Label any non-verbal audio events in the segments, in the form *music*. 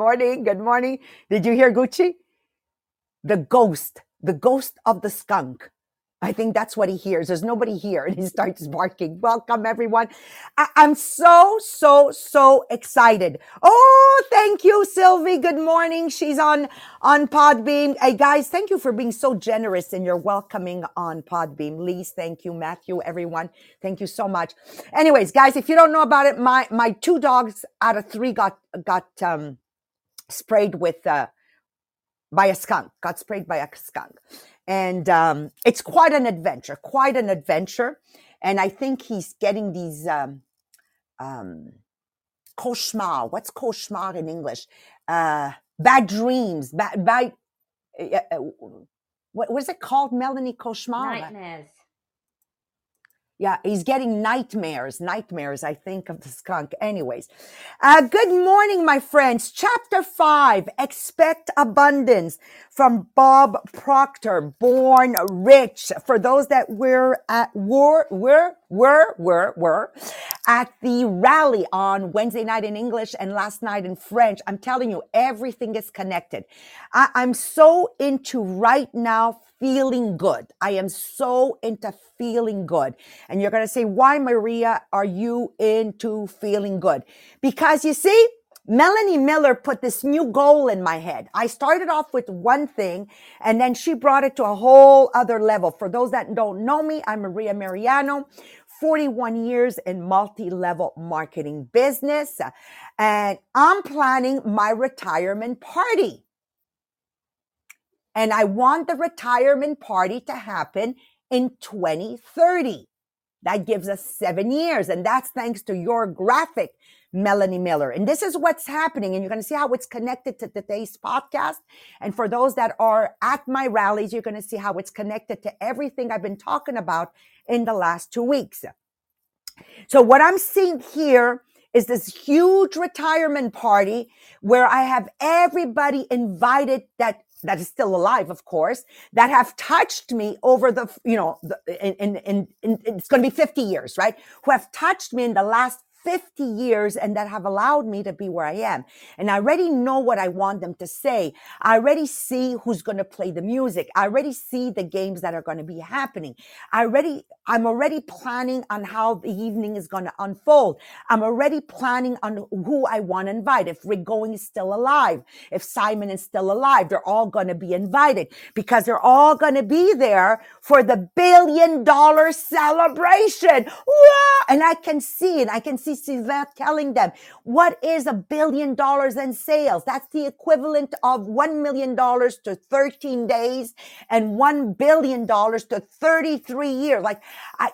Morning. Good morning. Did you hear Gucci? The ghost, the ghost of the skunk. I think that's what he hears. There's nobody here. *laughs* And he starts barking. Welcome, everyone. I- am so, so, so excited. Oh, thank you, Sylvie. Good morning. She's on, on Podbean. Hey, guys, thank you for being so generous in your welcoming on Podbean. Lise, thank you. Matthew, everyone. Thank you so much. Anyways, guys, if you don't know about it, my, my two dogs out of three got, got, um, sprayed with, uh, by a skunk, got sprayed by a skunk. And um, it's quite an adventure, quite an adventure. And I think he's getting these um, um, cauchemar. What's cauchemar in English? Uh, bad dreams, bad, bad uh, uh, what was it called, Melanie? Cauchemar? Nightmares yeah, he's getting nightmares, nightmares, I think, of the skunk. Anyways, uh, good morning, my friends. Chapter five, expect abundance from Bob Proctor, born rich. For those that were at, war, were, were, were, were at the rally on Wednesday night in English and last night in French. I'm telling you, everything is connected. I, I'm so into right now feeling good. I am so into feeling good. And you're going to say, why, Maria, are you into feeling good? Because you see, Melanie Miller put this new goal in my head. I started off with one thing and then she brought it to a whole other level. For those that don't know me, I'm Maria Mariano. 41 years in multi-level marketing business uh, and I'm planning my retirement party. And I want the retirement party to happen in 2030. That gives us seven years. And that's thanks to your graphic, Melanie Miller. And this is what's happening. And you're going to see how it's connected to today's podcast. And for those that are at my rallies, you're going to see how it's connected to everything I've been talking about in the last two weeks. So what I'm seeing here is this huge retirement party where I have everybody invited that that is still alive, of course, that have touched me over the, you know, the, in, in, in, in it's going to be 50 years, right? Who have touched me in the last 50 years and that have allowed me to be where I am. And I already know what I want them to say. I already see who's going to play the music. I already see the games that are going to be happening. I already, I'm already planning on how the evening is going to unfold. I'm already planning on who I want to invite. If Rick Goings is still alive, if Simon is still alive, they're all going to be invited because they're all going to be there for the billion dollar celebration. And I can see it. I can see Sylvain telling them what is a billion dollars in sales? That's the equivalent of $1 million to 13 days and $1 billion to 33 years. Like,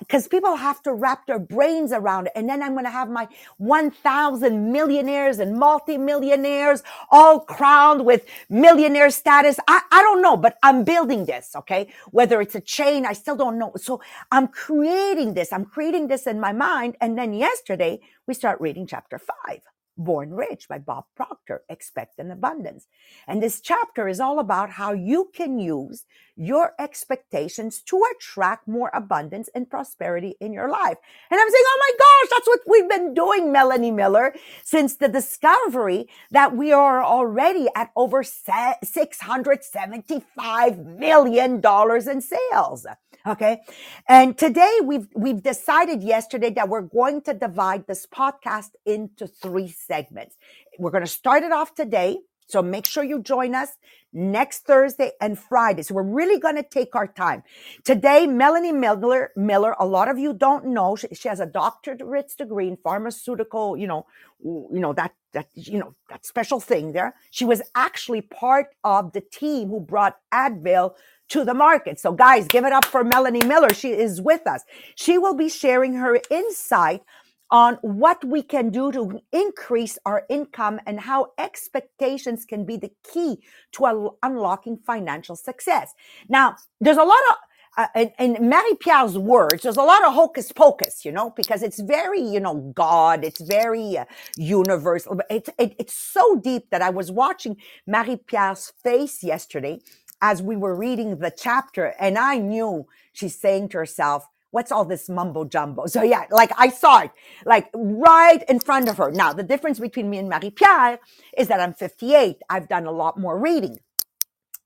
cause people have to wrap their brains around it. And then I'm going to have my 1000 millionaires and multimillionaires all crowned with millionaire status. I, I don't know, but I'm building this. Okay. Whether it's a chain, I still don't know. So I'm creating this. I'm creating this in my mind. And then yesterday we start reading chapter five. Born Rich by Bob Proctor, Expect an Abundance. And this chapter is all about how you can use your expectations to attract more abundance and prosperity in your life. And I'm saying, oh my gosh, that's what we've been doing, Melanie Miller, since the discovery that we are already at over $675 million in sales. Okay. And today we've, we've decided yesterday that we're going to divide this podcast into three segments. We're going to start it off today. So make sure you join us next Thursday and Friday. So we're really going to take our time. Today, Melanie Miller, Miller, a lot of you don't know, she, she has a doctorate degree in pharmaceutical, you know, you know, that, that, you know, that special thing there. She was actually part of the team who brought Advil to the market. So guys, give it up for Melanie Miller. She is with us. She will be sharing her insight on what we can do to increase our income and how expectations can be the key to unlocking financial success. Now, there's a lot of uh, in, in Marie Pierre's words, there's a lot of hocus pocus, you know, because it's very, you know, God, it's very uh, universal. It's, it, it's so deep that I was watching Marie Pierre's face yesterday as we were reading the chapter and I knew she's saying to herself, what's all this mumbo jumbo? So yeah, like I saw it like right in front of her. Now, the difference between me and Marie Pierre is that I'm 58. I've done a lot more reading.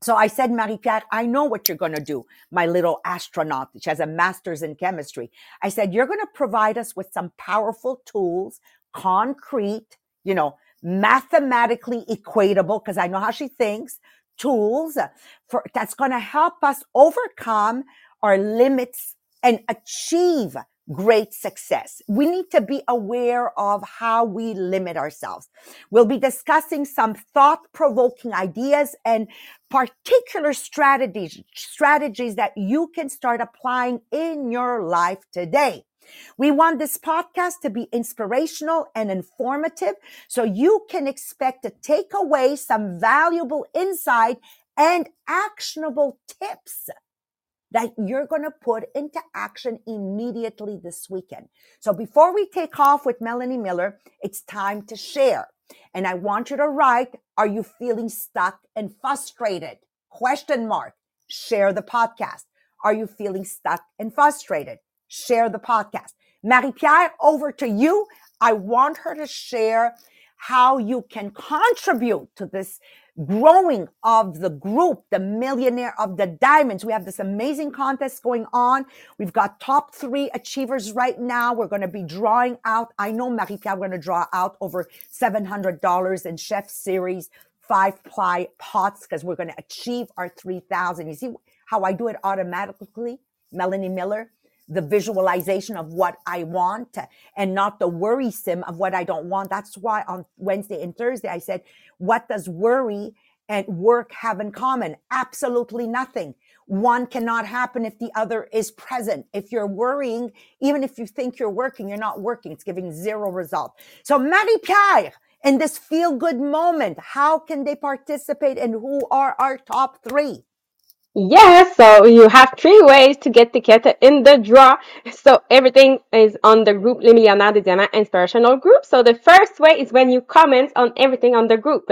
So I said, Marie Pierre, I know what you're going to do, my little astronaut. She has a master's in chemistry. I said, you're going to provide us with some powerful tools, concrete, you know, mathematically equatable, because I know how she thinks, tools for that's going to help us overcome our limits and achieve great success. We need to be aware of how we limit ourselves. We'll be discussing some thought provoking ideas and particular strategies, strategies that you can start applying in your life today. We want this podcast to be inspirational and informative so you can expect to take away some valuable insight and actionable tips that you're going to put into action immediately this weekend. So before we take off with Melanie Miller, it's time to share. And I want you to write, are you feeling stuck and frustrated? Question mark. Share the podcast. Are you feeling stuck and frustrated? Share the podcast. Marie-Pierre, over to you. I want her to share how you can contribute to this growing of the group, the millionaire of the diamonds. We have this amazing contest going on. We've got top three achievers right now. We're going to be drawing out. I know Marie-Pierre, we're going to draw out over $700 in chef series five ply pots because we're going to achieve our 3000. You see how I do it automatically? Melanie Miller the visualization of what I want and not the worrisome of what I don't want. That's why on Wednesday and Thursday, I said, what does worry and work have in common? Absolutely nothing. One cannot happen if the other is present. If you're worrying, even if you think you're working, you're not working. It's giving zero result. So Marie Pierre, in this feel good moment, how can they participate and who are our top three? Yes, so you have three ways to get ticket in the draw. So everything is on the group Millionnaires des Diamants Inspirational Group. So the first way is when you comment on everything on the group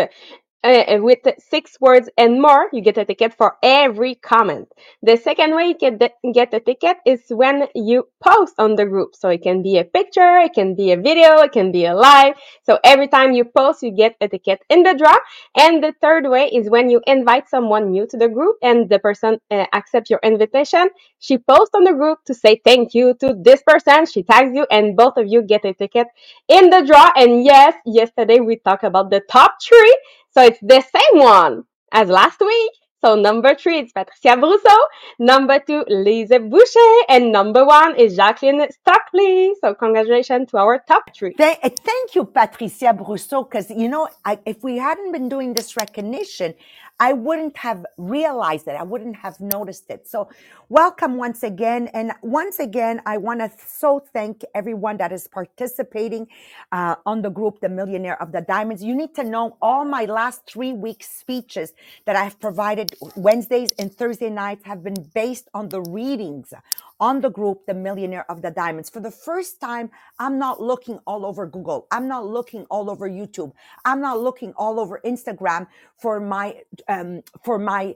uh, with six words and more, you get a ticket for every comment. The second way you get get a ticket is when you post on the group. So it can be a picture, it can be a video, it can be a live. So every time you post, you get a ticket in the draw. And the third way is when you invite someone new to the group and the person uh, accepts your invitation. She posts on the group to say thank you to this person. She tags you and both of you get a ticket in the draw. And yes, yesterday we talked about the top three. So it's the same one as last week. So number three is Patricia Brousseau. Number two, Lise Boucher. And number one is Jacqueline Stockley. So congratulations to our top three. Thank, uh, thank you, Patricia Brousseau, because, you know, I, if we hadn't been doing this recognition, I wouldn't have realized it. I wouldn't have noticed it. So welcome once again. And once again, I want to so thank everyone that is participating uh, on the group, The Millionaire of the Diamonds. You need to know all my last three weeks speeches that I have provided Wednesdays and Thursday nights have been based on the readings on the group, The Millionaire of the Diamonds. For the first time, I'm not looking all over Google. I'm not looking all over YouTube. I'm not looking all over Instagram for my, um, for my,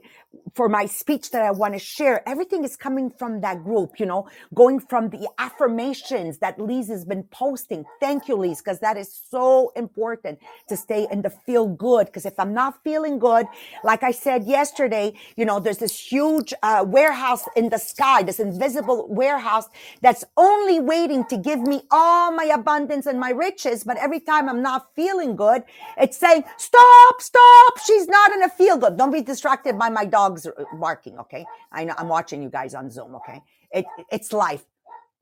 for my speech that I want to share. Everything is coming from that group, you know, going from the affirmations that Lise has been posting. Thank you, Lise, because that is so important to stay in the feel good. Because if I'm not feeling good, like I said yesterday, you know, there's this huge uh, warehouse in the sky, this invisible warehouse that's only waiting to give me all my abundance and my riches. But every time I'm not feeling good, it's saying, stop, stop. She's not in a feel good. Don't be distracted by my dogs barking. Okay. I know I'm watching you guys on Zoom. Okay. It, it's life.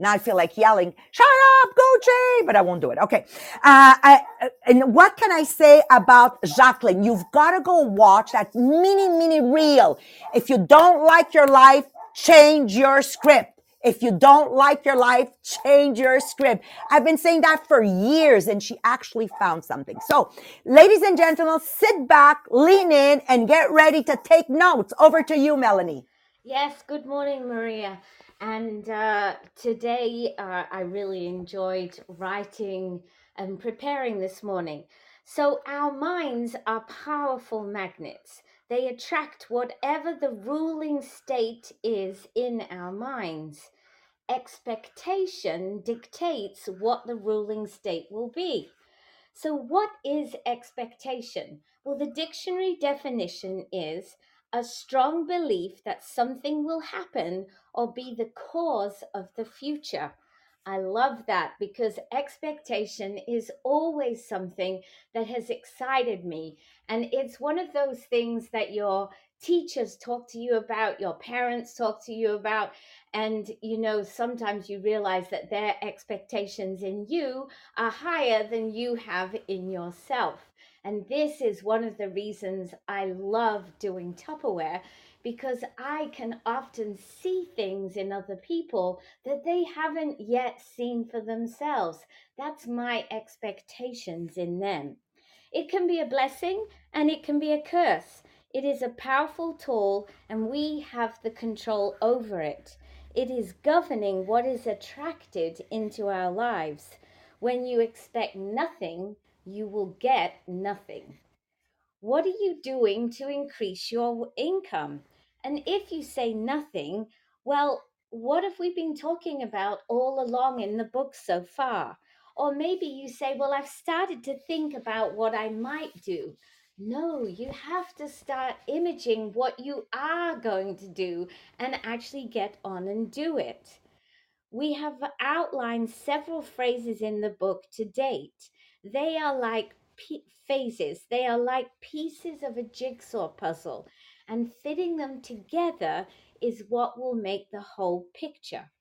Now I feel like yelling, shut up, Gucci, but I won't do it. Okay. Uh, I, and what can I say about Jacqueline? You've got to go watch that mini, mini reel. If you don't like your life, change your script. If you don't like your life, change your script. I've been saying that for years and she actually found something. So, ladies and gentlemen, sit back, lean in and get ready to take notes. Over to you, Melanie. Yes, good morning, Maria. And uh, today uh, I really enjoyed writing and preparing this morning. So, our minds are powerful magnets. They attract whatever the ruling state is in our minds. expectation dictates what the ruling state will be. So, what is expectation? Well, the dictionary definition is a strong belief that something will happen or be the cause of the future. I love that because expectation is always something that has excited me. And it's one of those things that your teachers talk to you about, your parents talk to you about. And, you know, sometimes you realize that their expectations in you are higher than you have in yourself. And this is one of the reasons I love doing Tupperware because I can often see things in other people that they haven't yet seen for themselves. That's my expectations in them. It can be a blessing and it can be a curse. It is a powerful tool and we have the control over it. It is governing what is attracted into our lives. When you expect nothing, you will get nothing. What are you doing to increase your income? And if you say nothing, well, what have we been talking about all along in the book so far? Or maybe you say, well, I've started to think about what I might do. No, you have to start imaging what you are going to do and actually get on and do it. We have outlined several phrases in the book to date. They are like p- phases, they are like pieces of a jigsaw puzzle and fitting them together is what will make the whole picture.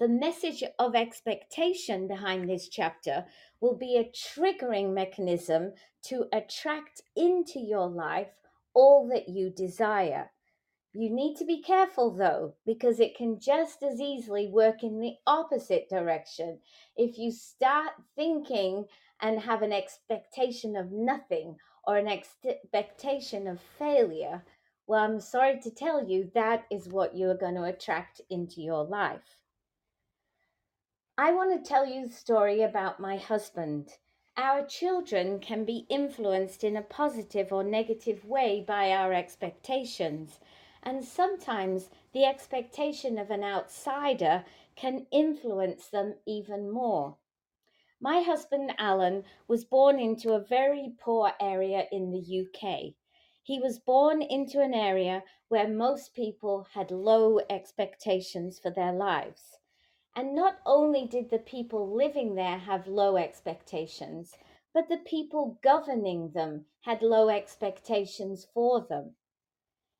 The message of expectation behind this chapter will be a triggering mechanism to attract into your life all that you desire. You need to be careful though, because it can just as easily work in the opposite direction. If you start thinking and have an expectation of nothing or an expectation of failure, well, I'm sorry to tell you that is what you are going to attract into your life. I want to tell you the story about my husband. Our children can be influenced in a positive or negative way by our expectations, and sometimes the expectation of an outsider can influence them even more. My husband Alan was born into a very poor area in the UK. He was born into an area where most people had low expectations for their lives. And not only did the people living there have low expectations, but the people governing them had low expectations for them.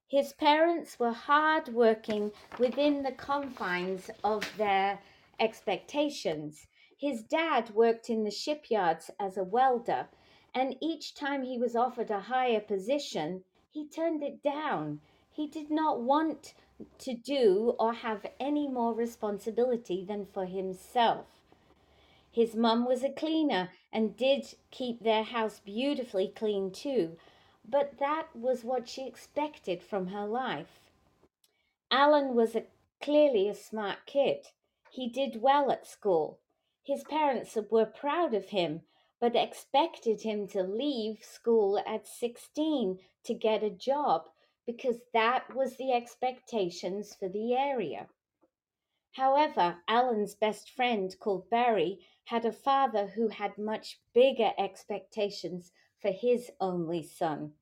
His parents were hard working within the confines of their expectations. His dad worked in the shipyards as a welder, and each time he was offered a higher position, he turned it down. He did not want to do or have any more responsibility than for himself. His mum was a cleaner and did keep their house beautifully clean too, but that was what she expected from her life. Alan was a, clearly a smart kid. He did well at school. His parents were proud of him, but expected him to leave school at 16 to get a job because that was the expectations for the area. However, Alan's best friend, called Barry, had a father who had much bigger expectations for his only son.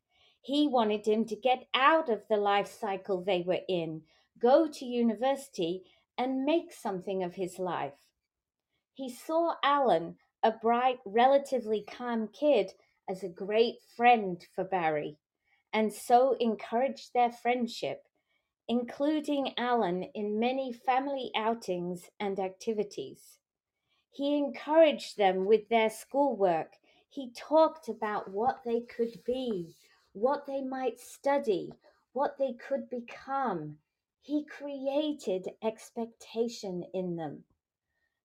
He wanted him to get out of the life cycle they were in, go to university, and make something of his life. He saw Alan, a bright, relatively calm kid, as a great friend for Barry and so encouraged their friendship, including Alan in many family outings and activities. He encouraged them with their schoolwork. He talked about what they could be, what they might study, what they could become. He created expectation in them.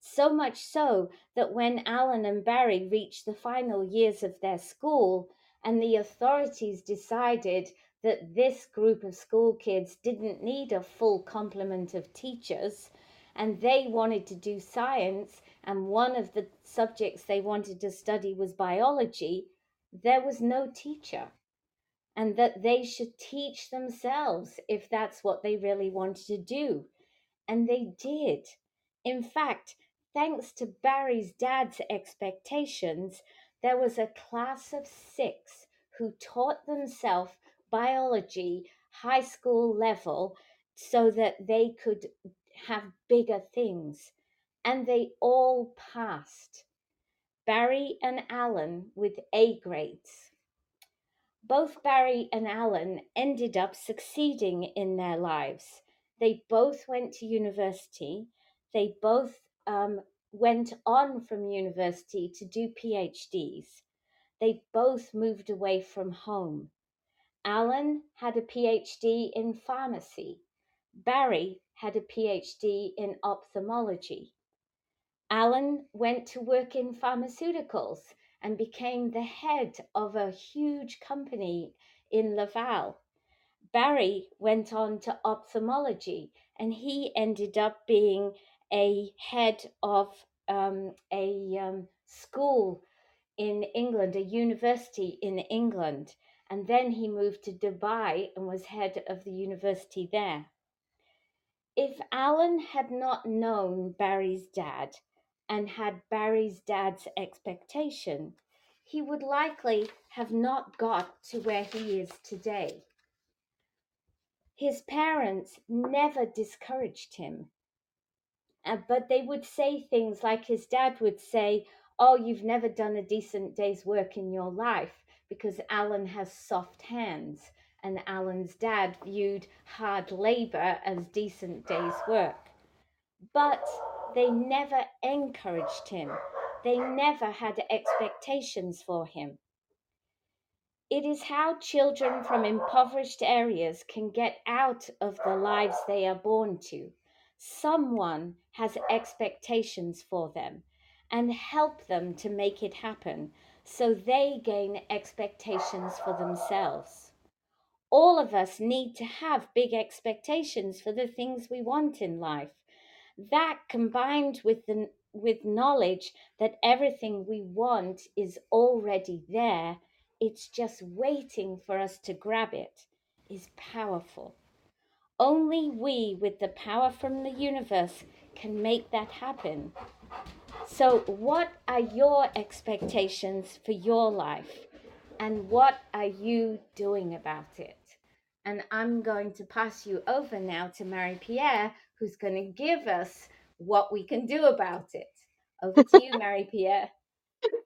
So much so that when Alan and Barry reached the final years of their school, and the authorities decided that this group of school kids didn't need a full complement of teachers and they wanted to do science and one of the subjects they wanted to study was biology, there was no teacher. And that they should teach themselves if that's what they really wanted to do. And they did. In fact, thanks to Barry's dad's expectations, there was a class of six who taught themselves biology high school level so that they could have bigger things. And they all passed. Barry and Alan with A grades. Both Barry and Alan ended up succeeding in their lives. They both went to university. They both um, went on from university to do PhDs. They both moved away from home. Alan had a PhD in pharmacy. Barry had a PhD in ophthalmology. Alan went to work in pharmaceuticals and became the head of a huge company in Laval. Barry went on to ophthalmology and he ended up being a head of um, a um, school in England, a university in England. And then he moved to Dubai and was head of the university there. If Alan had not known Barry's dad, and had Barry's dad's expectation, he would likely have not got to where he is today. His parents never discouraged him, uh, but they would say things like his dad would say, Oh, you've never done a decent day's work in your life because Alan has soft hands. And Alan's dad viewed hard labor as decent day's work. But they never encouraged him. They never had expectations for him. It is how children from impoverished areas can get out of the lives they are born to. Someone has expectations for them and help them to make it happen so they gain expectations for themselves. All of us need to have big expectations for the things we want in life that combined with the with knowledge that everything we want is already there it's just waiting for us to grab it is powerful only we with the power from the universe can make that happen so what are your expectations for your life and what are you doing about it and I'm going to pass you over now to Marie Pierre, who's going to give us what we can do about it. Over to you, *laughs* Marie Pierre.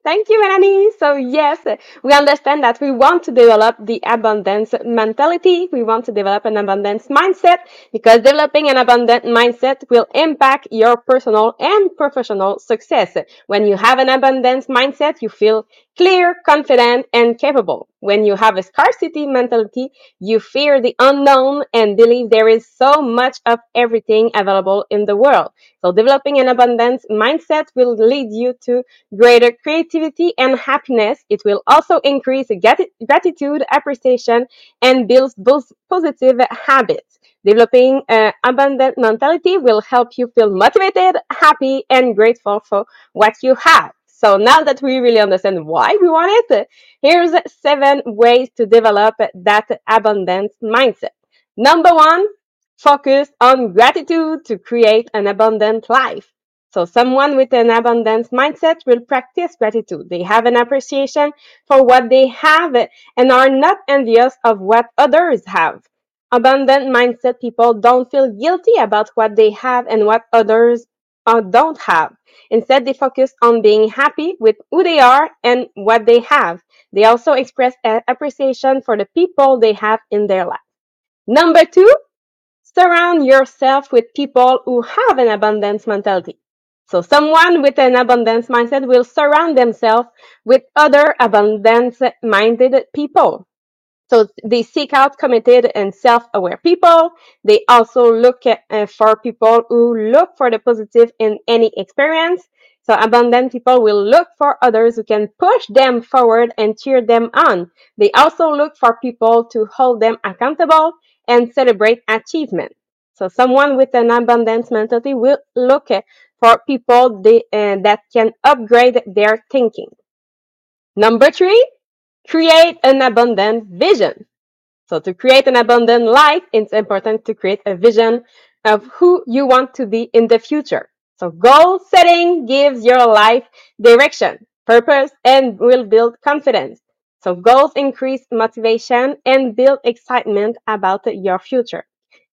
Thank you, Melanie. So yes, we understand that we want to develop the abundance mentality. We want to develop an abundance mindset because developing an abundant mindset will impact your personal and professional success. When you have an abundance mindset, you feel clear, confident, and capable. When you have a scarcity mentality, you fear the unknown and believe there is so much of everything available in the world. So developing an abundance mindset will lead you to greater creativity and happiness. It will also increase gratitude, appreciation, and build positive habits. Developing an abundant mentality will help you feel motivated, happy, and grateful for what you have. So now that we really understand why we want it, here's seven ways to develop that abundance mindset. Number one, focus on gratitude to create an abundant life. So someone with an abundance mindset will practice gratitude. They have an appreciation for what they have and are not envious of what others have. Abundant mindset people don't feel guilty about what they have and what others uh, don't have. Instead, they focus on being happy with who they are and what they have. They also express appreciation for the people they have in their life. Number two, surround yourself with people who have an abundance mentality. So someone with an abundance mindset will surround themselves with other abundance minded people. So they seek out committed and self-aware people. They also look at, uh, for people who look for the positive in any experience. So abundant people will look for others who can push them forward and cheer them on. They also look for people to hold them accountable and celebrate achievement. So someone with an abundance mentality will look for people they, uh, that can upgrade their thinking. Number three, create an abundant vision. So to create an abundant life, it's important to create a vision of who you want to be in the future. So goal setting gives your life direction, purpose, and will build confidence. So goals increase motivation and build excitement about your future.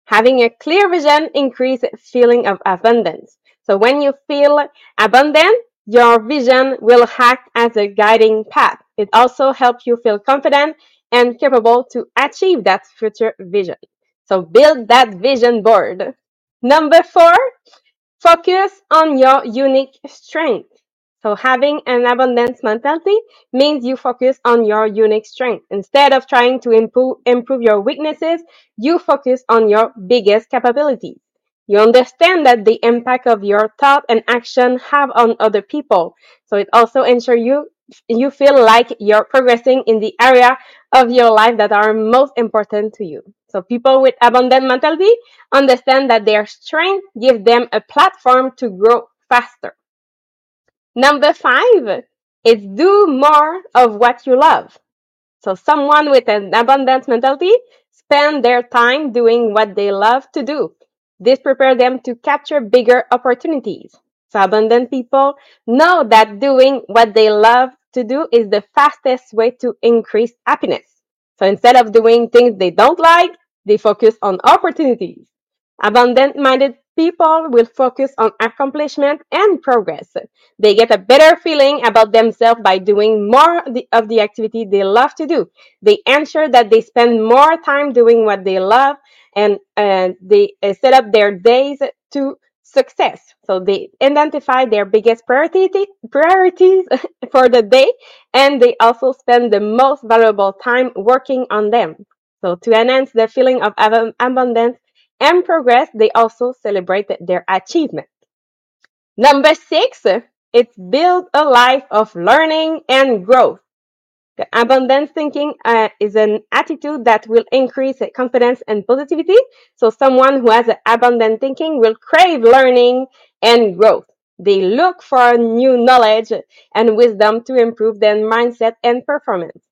Having a clear vision increases feeling of abundance. So when you feel abundant, your vision will act as a guiding path. It also helps you feel confident and capable to achieve that future vision. So build that vision board. Number four, focus on your unique strength. So having an abundance mentality means you focus on your unique strength. Instead of trying to improve, improve your weaknesses, you focus on your biggest capabilities. You understand that the impact of your thought and action have on other people. So it also ensures you you feel like you're progressing in the area of your life that are most important to you. So people with abundant mentality understand that their strength gives them a platform to grow faster. Number five is do more of what you love. So someone with an abundance mentality spend their time doing what they love to do. This prepares them to capture bigger opportunities. So abundant people know that doing what they love to do is the fastest way to increase happiness. So instead of doing things they don't like, they focus on opportunities. Abundant minded people will focus on accomplishment and progress. They get a better feeling about themselves by doing more of the, activity they love to do. They ensure that they spend more time doing what they love and they uh, set up their days to success. So they identify their biggest priority, priorities *laughs* for the day and they also spend the most valuable time working on them. So to enhance the feeling of abundance and progress, they also celebrate their achievement. Number six, it's build a life of learning and growth. The abundance thinking uh, is an attitude that will increase confidence and positivity. So someone who has an abundant thinking will crave learning and growth. They look for new knowledge and wisdom to improve their mindset and performance.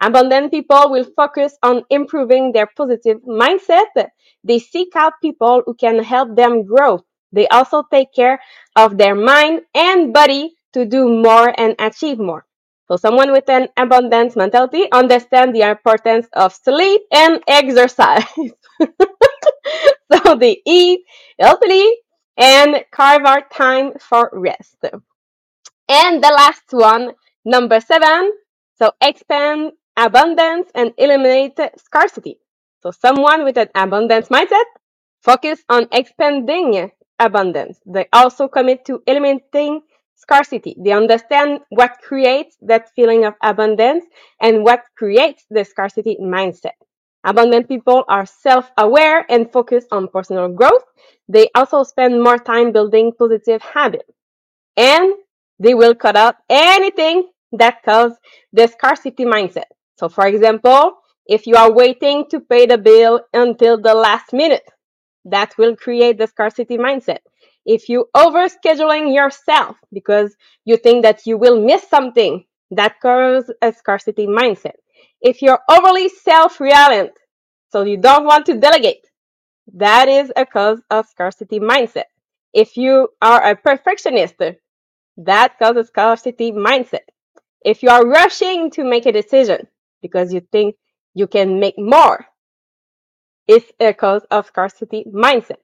Abundant people will focus on improving their positive mindset. They seek out people who can help them grow. They also take care of their mind and body to do more and achieve more. So someone with an abundance mentality understands the importance of sleep and exercise. *laughs* so they eat healthily and carve out time for rest. And the last one, number seven. So expand abundance and eliminate scarcity. So someone with an abundance mindset focus on expanding abundance. They also commit to eliminating scarcity. They understand what creates that feeling of abundance and what creates the scarcity mindset. Abundant people are self-aware and focus on personal growth. They also spend more time building positive habits and they will cut out anything that causes the scarcity mindset. So, for example, if you are waiting to pay the bill until the last minute, that will create the scarcity mindset. If you overscheduling yourself because you think that you will miss something, that causes a scarcity mindset. If you're overly self-reliant, so you don't want to delegate, that is a cause of scarcity mindset. If you are a perfectionist, that causes scarcity mindset. If you are rushing to make a decision because you think you can make more, it's a cause of scarcity mindset.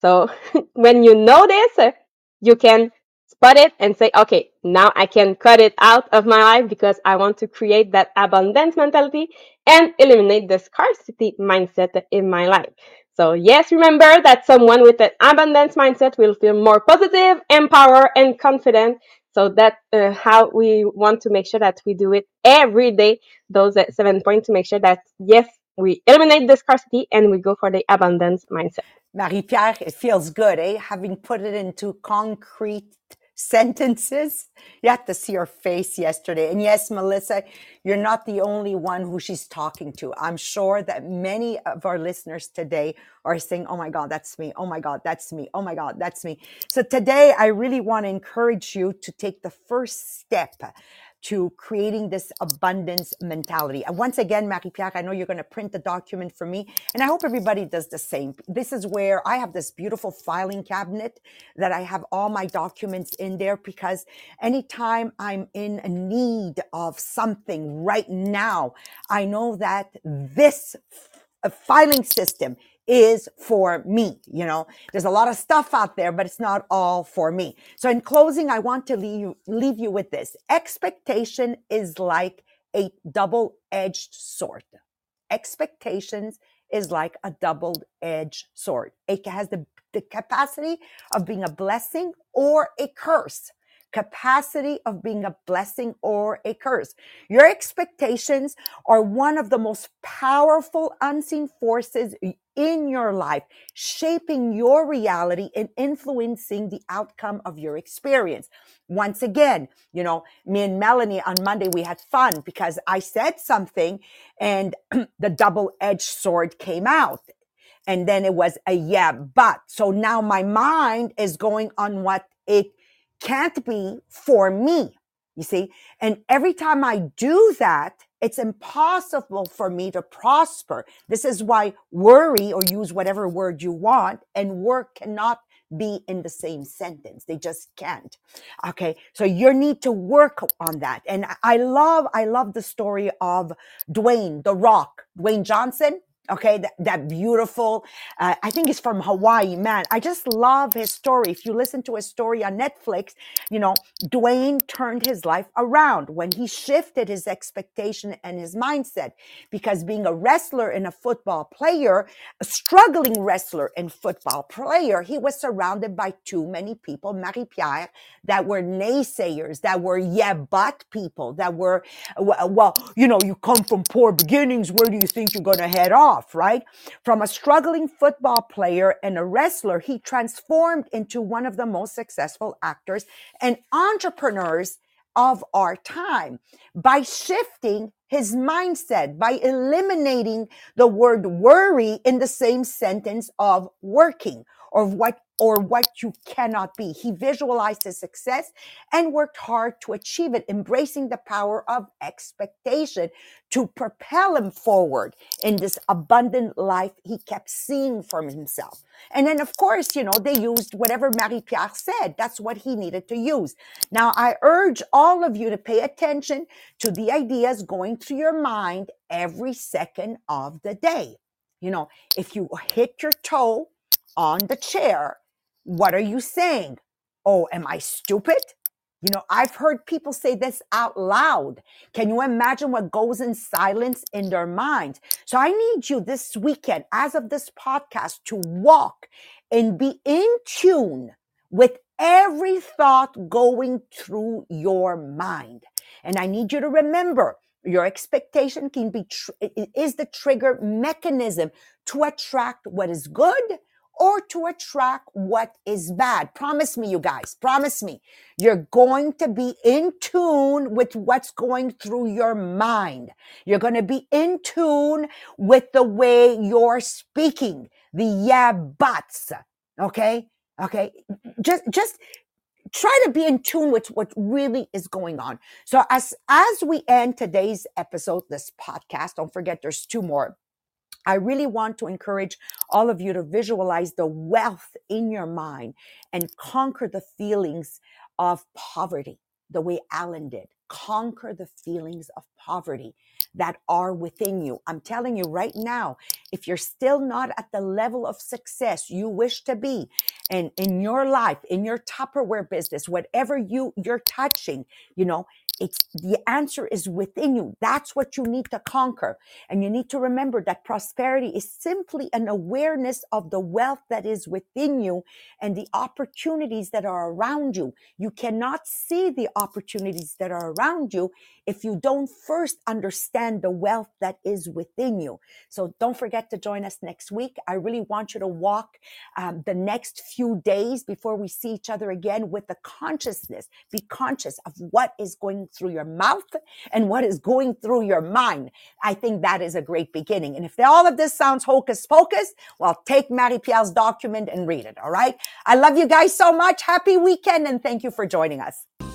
So *laughs* when you know this, you can spot it and say, okay, now I can cut it out of my life because I want to create that abundance mentality and eliminate the scarcity mindset in my life. So yes, remember that someone with an abundance mindset will feel more positive, empowered, and confident. So that's uh, how we want to make sure that we do it every day. Those uh, seven points to make sure that yes, we eliminate the scarcity and we go for the abundance mindset. Marie-Pierre, it feels good, eh? Having put it into concrete sentences. You had to see her face yesterday. And yes, Melissa, you're not the only one who she's talking to. I'm sure that many of our listeners today are saying, Oh my God, that's me. Oh my God, that's me. Oh my God, that's me. So today I really want to encourage you to take the first step to creating this abundance mentality. And once again, Marie Pierre, I know you're going to print the document for me, and I hope everybody does the same. This is where I have this beautiful filing cabinet that I have all my documents in there because anytime I'm in need of something right now, I know that this filing system is for me. You know, there's a lot of stuff out there, but it's not all for me. So in closing, I want to leave you, leave you with this. Expectation is like a double-edged sword. Expectations is like a double-edged sword. It has the, the capacity of being a blessing or a curse capacity of being a blessing or a curse. Your expectations are one of the most powerful unseen forces in your life, shaping your reality and influencing the outcome of your experience. Once again, you know, me and Melanie on Monday, we had fun because I said something and *clears throat* the double edged sword came out. And then it was a yeah, but. So now my mind is going on what it can't be for me. You see? And every time I do that, it's impossible for me to prosper. This is why worry or use whatever word you want and work cannot be in the same sentence. They just can't. Okay. So you need to work on that. And I love, I love the story of Dwayne, the rock, Dwayne Johnson. Okay, that, that beautiful, uh, I think he's from Hawaii, man. I just love his story. If you listen to his story on Netflix, you know, Dwayne turned his life around when he shifted his expectation and his mindset. Because being a wrestler and a football player, a struggling wrestler and football player, he was surrounded by too many people, Marie Pierre, that were naysayers, that were yeah, but people, that were, well, you know, you come from poor beginnings. Where do you think you're going to head off? Off, right? From a struggling football player and a wrestler, he transformed into one of the most successful actors and entrepreneurs of our time by shifting his mindset, by eliminating the word worry in the same sentence of working or what or what you cannot be. He visualized his success and worked hard to achieve it, embracing the power of expectation to propel him forward in this abundant life he kept seeing from himself. And then, of course, you know, they used whatever Marie Pierre said. That's what he needed to use. Now, I urge all of you to pay attention to the ideas going through your mind every second of the day. You know, if you hit your toe on the chair, what are you saying? Oh, am I stupid? You know, I've heard people say this out loud. Can you imagine what goes in silence in their mind? So I need you this weekend, as of this podcast, to walk and be in tune with every thought going through your mind. And I need you to remember your expectation can be tr- is the trigger mechanism to attract what is good or to attract what is bad. Promise me, you guys, promise me. You're going to be in tune with what's going through your mind. You're going to be in tune with the way you're speaking, the yeah buts. Okay. Okay. Just, just, try to be in tune with what really is going on. So as as we end today's episode, this podcast, don't forget there's two more I really want to encourage all of you to visualize the wealth in your mind and conquer the feelings of poverty the way Alan did. Conquer the feelings of poverty that are within you. I'm telling you right now, if you're still not at the level of success you wish to be, and in your life, in your Tupperware business, whatever you you're touching, you know, it's the answer is within you. That's what you need to conquer. And you need to remember that prosperity is simply an awareness of the wealth that is within you and the opportunities that are around you. You cannot see the opportunities that are around you if you don't first understand the wealth that is within you. So don't forget to join us next week. I really want you to walk um, the next few days before we see each other again with the consciousness. Be conscious of what is through your mouth and what is going through your mind. I think that is a great beginning. And if all of this sounds hocus pocus, well, take Marie Pierre's document and read it. All right. I love you guys so much. Happy weekend and thank you for joining us.